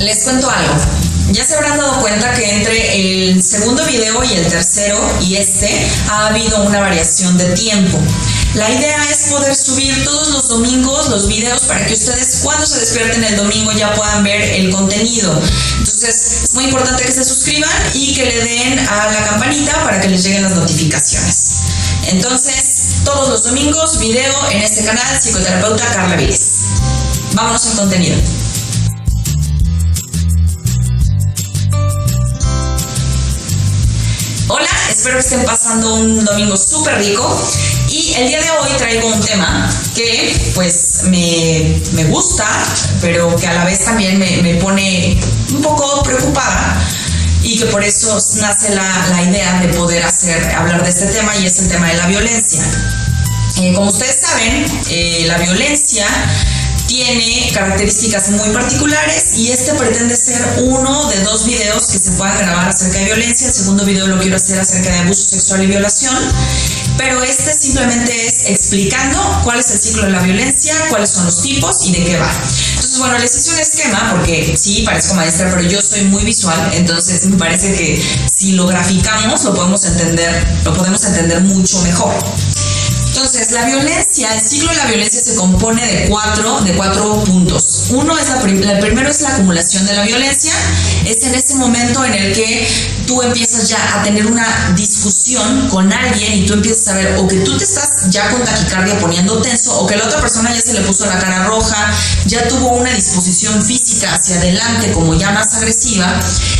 Les cuento algo. Ya se habrán dado cuenta que entre el segundo video y el tercero y este ha habido una variación de tiempo. La idea es poder subir todos los domingos los videos para que ustedes cuando se despierten el domingo ya puedan ver el contenido. Entonces es muy importante que se suscriban y que le den a la campanita para que les lleguen las notificaciones. Entonces, todos los domingos video en este canal Psicoterapeuta Carla Viles. Vámonos al contenido. Espero que estén pasando un domingo súper rico y el día de hoy traigo un tema que pues me, me gusta, pero que a la vez también me, me, pone un poco preocupada y que por eso nace la, la idea de poder hacer, hablar de este tema y es el tema de la violencia. Eh, como ustedes saben, eh, la violencia tiene características muy particulares y este pretende ser uno de dos videos que se puedan grabar acerca de violencia. El segundo video lo quiero hacer acerca de abuso sexual y violación, pero este simplemente es explicando cuál es el ciclo de la violencia, cuáles son los tipos y de qué va. Entonces, bueno, les hice un esquema porque sí, parezco maestra, pero yo soy muy visual, entonces me parece que si lo graficamos lo podemos entender, lo podemos entender mucho mejor. Entonces, la violencia, el ciclo de la violencia se compone de cuatro, de cuatro puntos. Uno es la, el primero es la acumulación de la violencia. Es en ese momento en el que tú empiezas ya a tener una discusión con alguien y tú empiezas a ver o que tú te estás ya con taquicardia poniendo tenso o que la otra persona ya se le puso la cara roja, ya tuvo una disposición física hacia adelante como ya más agresiva.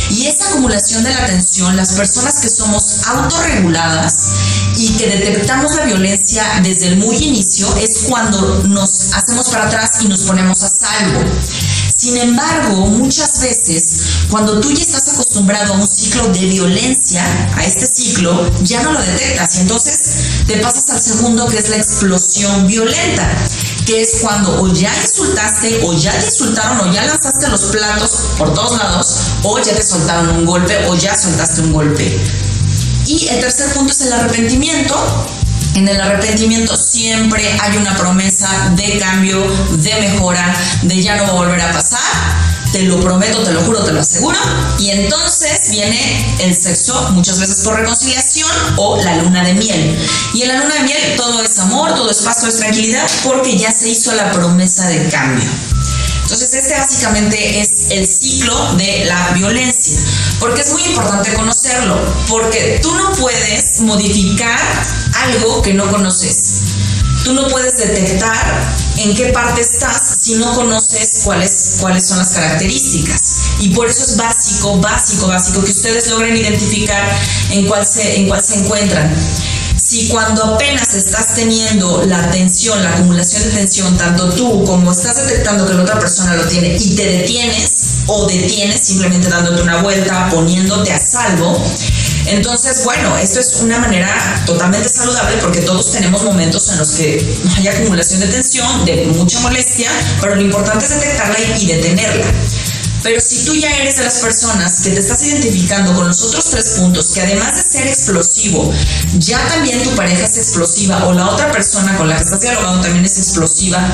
Y esa acumulación de la tensión, las personas que somos autorreguladas y que detectamos la violencia desde el muy inicio es cuando nos hacemos para atrás y nos ponemos a salvo. Sin embargo, muchas veces, cuando tú ya estás acostumbrado a un ciclo de violencia, a este ciclo, ya no lo detectas y entonces te pasas al segundo que es la explosión violenta, que es cuando o ya insultaste o ya te insultaron o ya lanzaste los platos por todos lados o ya te soltaron un golpe o ya soltaste un golpe. Y el tercer punto es el arrepentimiento, en el arrepentimiento siempre hay una promesa de cambio, de mejora, de ya no volver a pasar. Te lo prometo, te lo juro, te lo aseguro. Y entonces viene el sexo, muchas veces por reconciliación o la luna de miel. Y en la luna de miel todo es amor, todo es paz, todo es tranquilidad, porque ya se hizo la promesa de cambio. Entonces, este básicamente es el ciclo de la violencia, porque es muy importante conocerlo, porque tú no puedes modificar algo que no conoces. Tú no puedes detectar en qué parte estás si no conoces cuáles, cuáles son las características. Y por eso es básico, básico, básico que ustedes logren identificar en cuál se, en cuál se encuentran si cuando apenas estás teniendo la tensión, la acumulación de tensión, tanto tú como estás detectando que la otra persona lo tiene y te detienes o detienes simplemente dándote una vuelta, poniéndote a salvo, entonces, bueno, esto es una manera totalmente saludable porque todos tenemos momentos en los que hay acumulación de tensión, de mucha molestia, pero lo importante es detectarla y detenerla. Pero si tú ya eres de las personas que te estás identificando con los otros tres puntos, que además de ser explosivo, ya también tu pareja es explosiva o la otra persona con la que estás dialogando también es explosiva,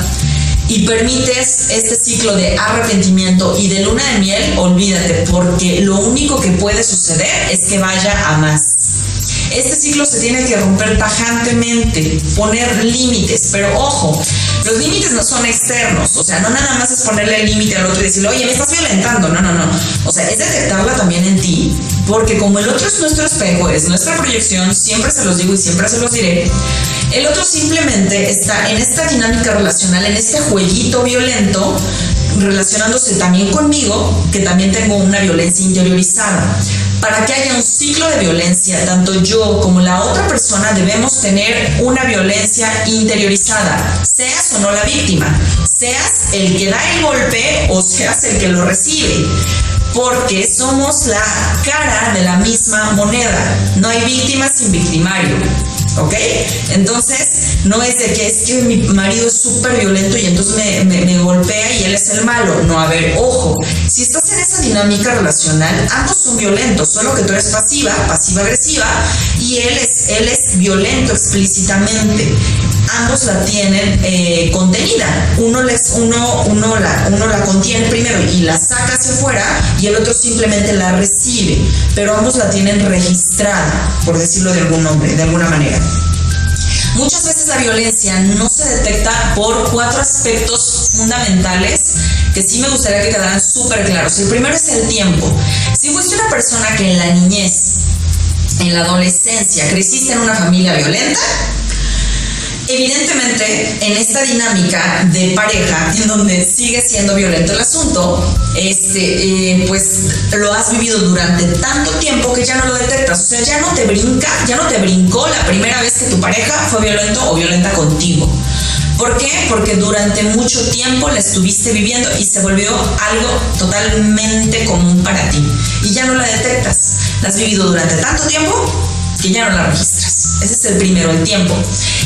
y permites este ciclo de arrepentimiento y de luna de miel, olvídate, porque lo único que puede suceder es que vaya a más. Este ciclo se tiene que romper tajantemente, poner límites, pero ojo, los límites no son externos, o sea, no nada más es ponerle el límite al otro y decirle, oye, me estás violentando, no, no, no, o sea, es detectarla también en ti, porque como el otro es nuestro espejo, es nuestra proyección, siempre se los digo y siempre se los diré, el otro simplemente está en esta dinámica relacional, en este jueguito violento, relacionándose también conmigo, que también tengo una violencia interiorizada. Para que haya un ciclo de violencia, tanto yo como la otra persona debemos tener una violencia interiorizada, seas o no la víctima, seas el que da el golpe o seas el que lo recibe porque somos la cara de la misma moneda. No hay víctima sin victimario. ¿Ok? Entonces, no es de que es que mi marido es súper violento y entonces me, golpea y él es el malo. No, a ver, ojo, si estás en esa dinámica relacional, ambos son violentos, solo que tú eres pasiva, pasiva-agresiva, y él es, él es violento explícitamente. Ambos la tienen eh, contenida. Uno, les, uno, uno, la, uno la contiene primero y la saca hacia afuera y el otro simplemente la recibe, pero ambos la tienen registrada, por decirlo de algún nombre, de alguna manera. Muchas veces la violencia no se detecta por cuatro aspectos fundamentales que sí me gustaría que quedaran súper claros. El primero es el tiempo. Si fuiste una persona que en la niñez, en la adolescencia, creciste en una familia violenta, Evidentemente, en esta dinámica de pareja, en donde sigue siendo violento el asunto, este, eh, pues lo has vivido durante tanto tiempo que ya no lo detectas. O sea, ya no te brinca, ya no te brincó la primera vez que tu pareja fue violento o violenta contigo. ¿Por qué? Porque durante mucho tiempo la estuviste viviendo y se volvió algo totalmente común para ti. Y ya no la detectas. La has vivido durante tanto tiempo que ya no la registras. Ese es el primero, el tiempo.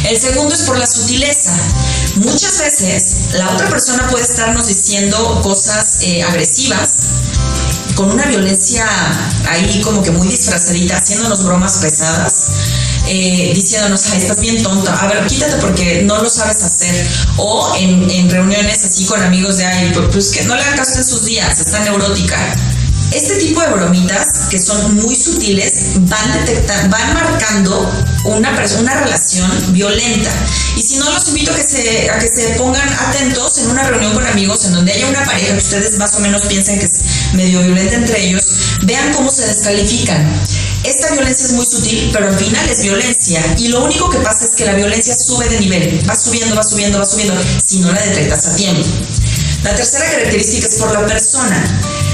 El segundo es por la sutileza. Muchas veces la otra persona puede estarnos diciendo cosas eh, agresivas con una violencia ahí como que muy disfrazadita, haciéndonos bromas pesadas. Eh, diciéndonos, ay, estás bien tonta, a ver, quítate porque no lo sabes hacer. O en, reuniones así con amigos de, ay, pues, pues que no le hagan caso en sus días, está neurótica este tipo de bromitas, que son muy sutiles, van, van marcando una, una relación violenta. Y si no, los invito a que, se, a que se pongan atentos en una reunión con amigos en donde haya una pareja que ustedes más o menos piensen que es medio violenta entre ellos, vean cómo se descalifican. Esta violencia es muy sutil, pero al final es violencia. Y lo único que pasa es que la violencia sube de nivel, va subiendo, va subiendo, va subiendo, si no la detectas a tiempo. La tercera característica es por la persona.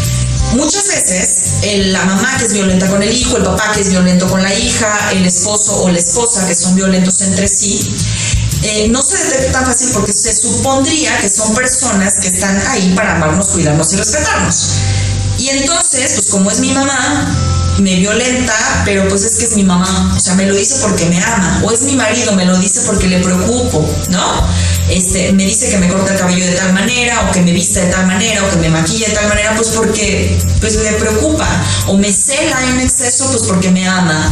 Muchas veces la mamá que es violenta con el hijo, el papá que es violento con la hija, el esposo o la esposa que son violentos entre sí, eh, no se detecta tan fácil porque se supondría que son personas que están ahí para amarnos, cuidarnos y respetarnos. Y entonces, pues como es mi mamá, me violenta, pero pues es que es mi mamá, o sea, me lo dice porque me ama, o es mi marido, me lo dice porque le preocupo, ¿no? Este, me dice que me corta el cabello de tal manera, o que me vista de tal manera, o que me maquilla de tal manera, pues porque pues le preocupa, o me cela en exceso, pues porque me ama.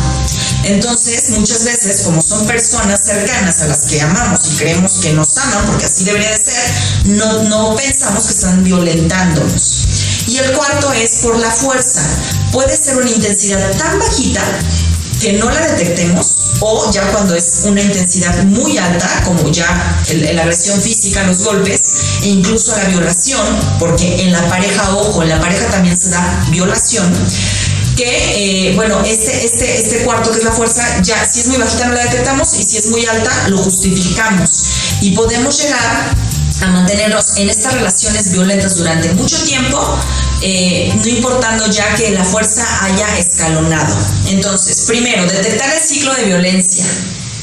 Entonces, muchas veces, como son personas cercanas a las que amamos y creemos que nos aman, porque así debería de ser, no, no pensamos que están violentándonos. Y el cuarto es por la fuerza. Puede ser una intensidad tan bajita que no la detectemos o ya cuando es una intensidad muy alta, como ya la agresión física, los golpes e incluso la violación, porque en la pareja, ojo, en la pareja también se da violación, que, eh, bueno, este, este, este cuarto que es la fuerza, ya si es muy bajita no la detectamos y si es muy alta lo justificamos. Y podemos llegar a mantenernos en estas relaciones violentas durante mucho tiempo, eh, no importando ya que la fuerza haya escalonado. Entonces, primero, detectar el ciclo de violencia.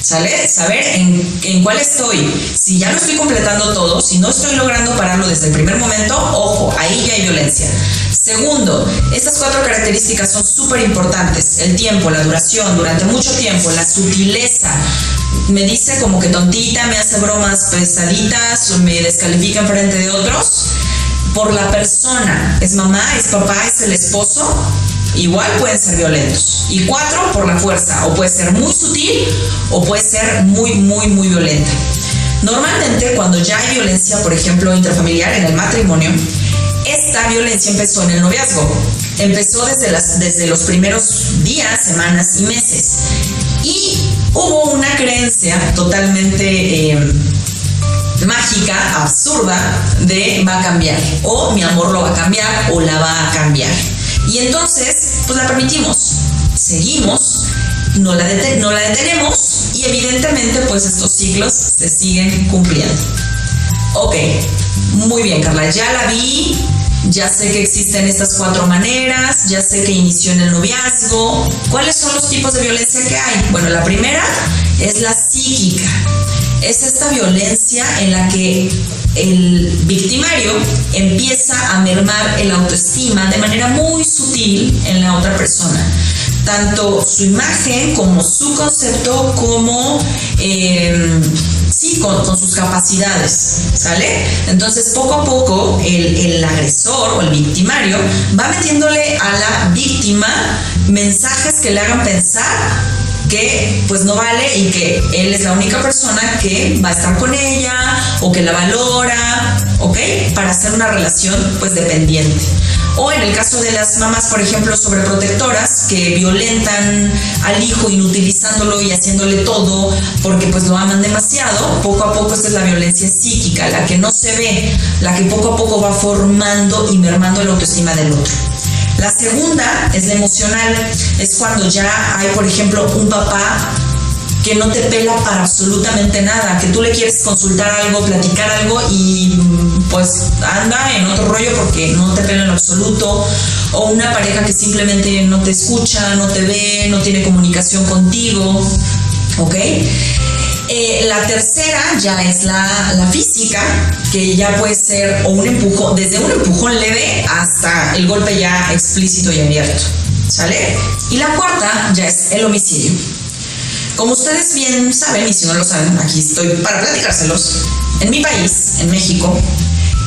¿Sale? Saber en, en, cuál estoy. Si ya lo estoy completando todo, si no estoy logrando pararlo desde el primer momento, ojo, ahí ya hay violencia. Segundo, estas cuatro características son súper importantes. El tiempo, la duración, durante mucho tiempo, la sutileza. Me dice como que tontita, me hace bromas pesaditas, me descalifica en frente de otros. Por la persona, es mamá, es papá, es el esposo, igual pueden ser violentos. Y cuatro, por la fuerza, o puede ser muy sutil o puede ser muy, muy, muy violenta. Normalmente cuando ya hay violencia, por ejemplo, intrafamiliar en el matrimonio, esta violencia empezó en el noviazgo. Empezó desde, las, desde los primeros días, semanas y meses. Y hubo una creencia totalmente eh, mágica, absurda, de va a cambiar. O mi amor lo va a cambiar o la va a cambiar. Y entonces, pues la permitimos. Seguimos, no la, no la detenemos y evidentemente pues estos ciclos se siguen cumpliendo. Ok, muy bien Carla, ya la vi, ya sé que existen estas cuatro maneras, ya sé que inició en el noviazgo. ¿Cuáles son los tipos de violencia que hay? Bueno, la primera es la psíquica. Es esta violencia en la que el victimario empieza a mermar el autoestima de manera muy sutil en la otra persona. Tanto su imagen como su concepto como em, sí con, sus capacidades sale entonces poco a poco el, el, agresor o el victimario va metiéndole a la víctima mensajes que le hagan pensar que pues no vale y que él es la única persona que va a estar con ella o que la valora, ¿ok? Para hacer una relación pues dependiente. O en el caso de las mamás, por ejemplo, sobreprotectoras que violentan al hijo inutilizándolo y haciéndole todo porque pues lo aman demasiado, poco a poco esta es la violencia psíquica, la que no se ve, la que poco a poco va formando y mermando la autoestima del otro. La segunda es la emocional, es cuando ya hay, por ejemplo, un papá que no te pela para absolutamente nada, que tú le quieres consultar algo, platicar algo y pues anda en otro rollo porque no te pela en absoluto, o una pareja que simplemente no te escucha, no te ve, no tiene comunicación contigo, ¿ok? Eh, la tercera ya es la, física, que ya puede ser o un empujón, desde un empujón leve hasta el golpe ya explícito y abierto. ¿Sale? Y la cuarta ya es el homicidio. Como ustedes bien saben, y si no lo saben, aquí estoy para platicárselos, en mi país, en México,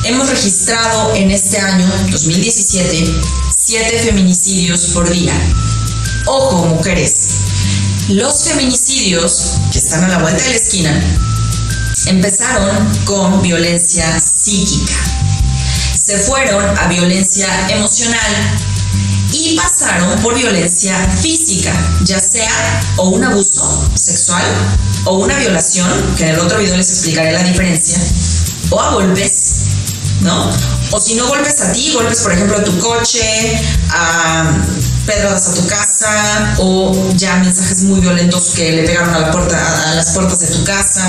hemos registrado en este año 2017 siete feminicidios por día. Ojo, mujeres, los feminicidios que están a la vuelta de la esquina empezaron con violencia psíquica, se fueron a violencia emocional y pasaron por violencia física, ya sea o un abuso sexual o una violación, que en el otro video les explicaré la diferencia, o a golpes, ¿no? O si no golpes a ti, golpes por ejemplo a tu coche, a pedradas a tu casa o ya mensajes muy violentos que le pegaron a la puerta a las puertas de tu casa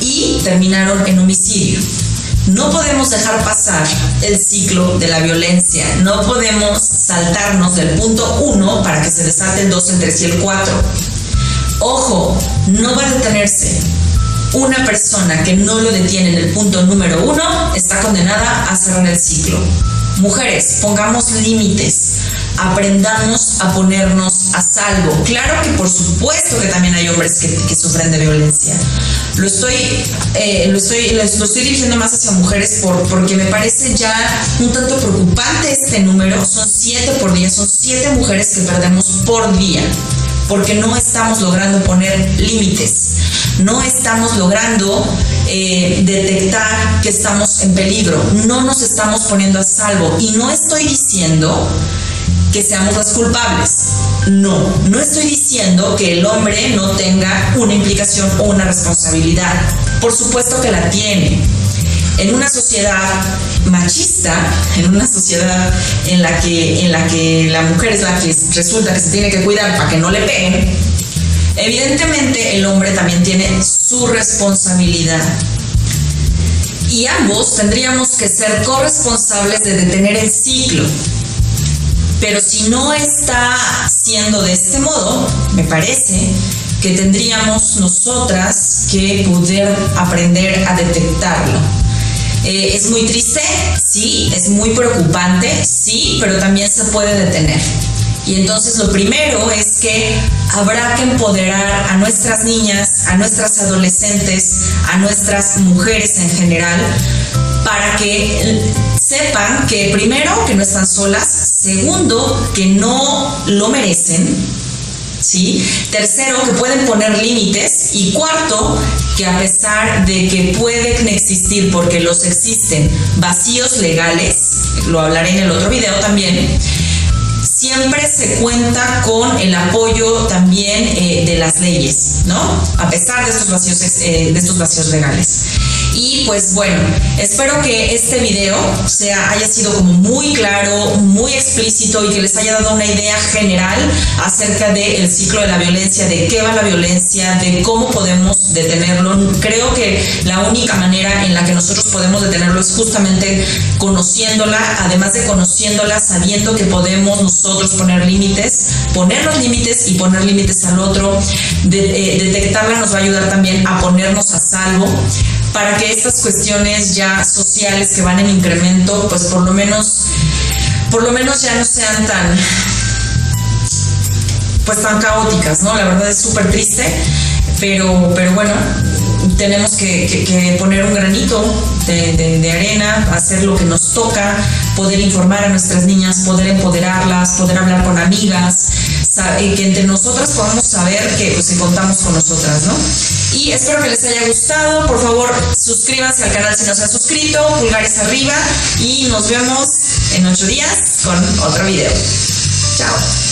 y terminaron en homicidio. No podemos dejar pasar el ciclo de la violencia. No podemos saltarnos del punto 1 para que se desate el 2, el 3 y el 4. Ojo, no va a detenerse. Una persona que no lo detiene en el punto número 1 está condenada a cerrar el ciclo. Mujeres, pongamos límites aprendamos a ponernos a salvo. Claro que por supuesto que también hay hombres que, sufren de violencia. Lo estoy, eh, lo, estoy, lo, estoy dirigiendo más hacia mujeres por, porque me parece ya un tanto preocupante este número. Son siete por día, son siete mujeres que perdemos por día porque no estamos logrando poner límites, no estamos logrando eh, detectar que estamos en peligro, no nos estamos poniendo a salvo. Y no estoy diciendo que seamos las culpables. No, no estoy diciendo que el hombre no tenga una implicación o una responsabilidad. Por supuesto que la tiene. En una sociedad machista, en una sociedad en la que, en la, que la mujer es la que resulta que se tiene que cuidar para que no le peguen, evidentemente el hombre también tiene su responsabilidad. Y ambos tendríamos que ser corresponsables de detener el ciclo pero si no está siendo de este modo, me parece que tendríamos nosotras que poder aprender a detectarlo. Eh, es muy triste, sí, es muy preocupante, sí, pero también se puede detener. Y entonces lo primero es que habrá que empoderar a nuestras niñas, a nuestras adolescentes, a nuestras mujeres en general, para que sepan que primero que no están solas, segundo que no lo merecen, ¿sí? Tercero que pueden poner límites y cuarto que a pesar de que pueden existir porque los existen vacíos legales, lo hablaré en el otro video también, siempre se cuenta con el apoyo también eh, de las leyes, ¿no? A pesar de estos vacíos, eh, de estos vacíos legales. Y pues bueno, espero que este video sea, haya sido como muy claro, muy explícito y que les haya dado una idea general acerca del ciclo de la violencia, de qué va la violencia, de cómo podemos detenerlo. Creo que la única manera en la que nosotros podemos detenerlo es justamente conociéndola, además de conociéndola, sabiendo que podemos nosotros poner límites, poner los límites y poner límites al otro. Eh, detectarla nos va a ayudar también a ponernos a salvo para que estas cuestiones ya sociales que van en incremento, pues por lo menos, por lo menos ya no sean tan, pues tan caóticas, ¿no? La verdad es súper triste, pero, pero bueno, tenemos que, poner un granito de, arena, hacer lo que nos toca, poder informar a nuestras niñas, poder empoderarlas, poder hablar con amigas, que entre nosotras podamos saber que, pues, contamos con nosotras, ¿no? Y espero que les haya gustado. Por favor, suscríbanse al canal si no se han suscrito, pulgares arriba y nos vemos en ocho días con otro video. Chao.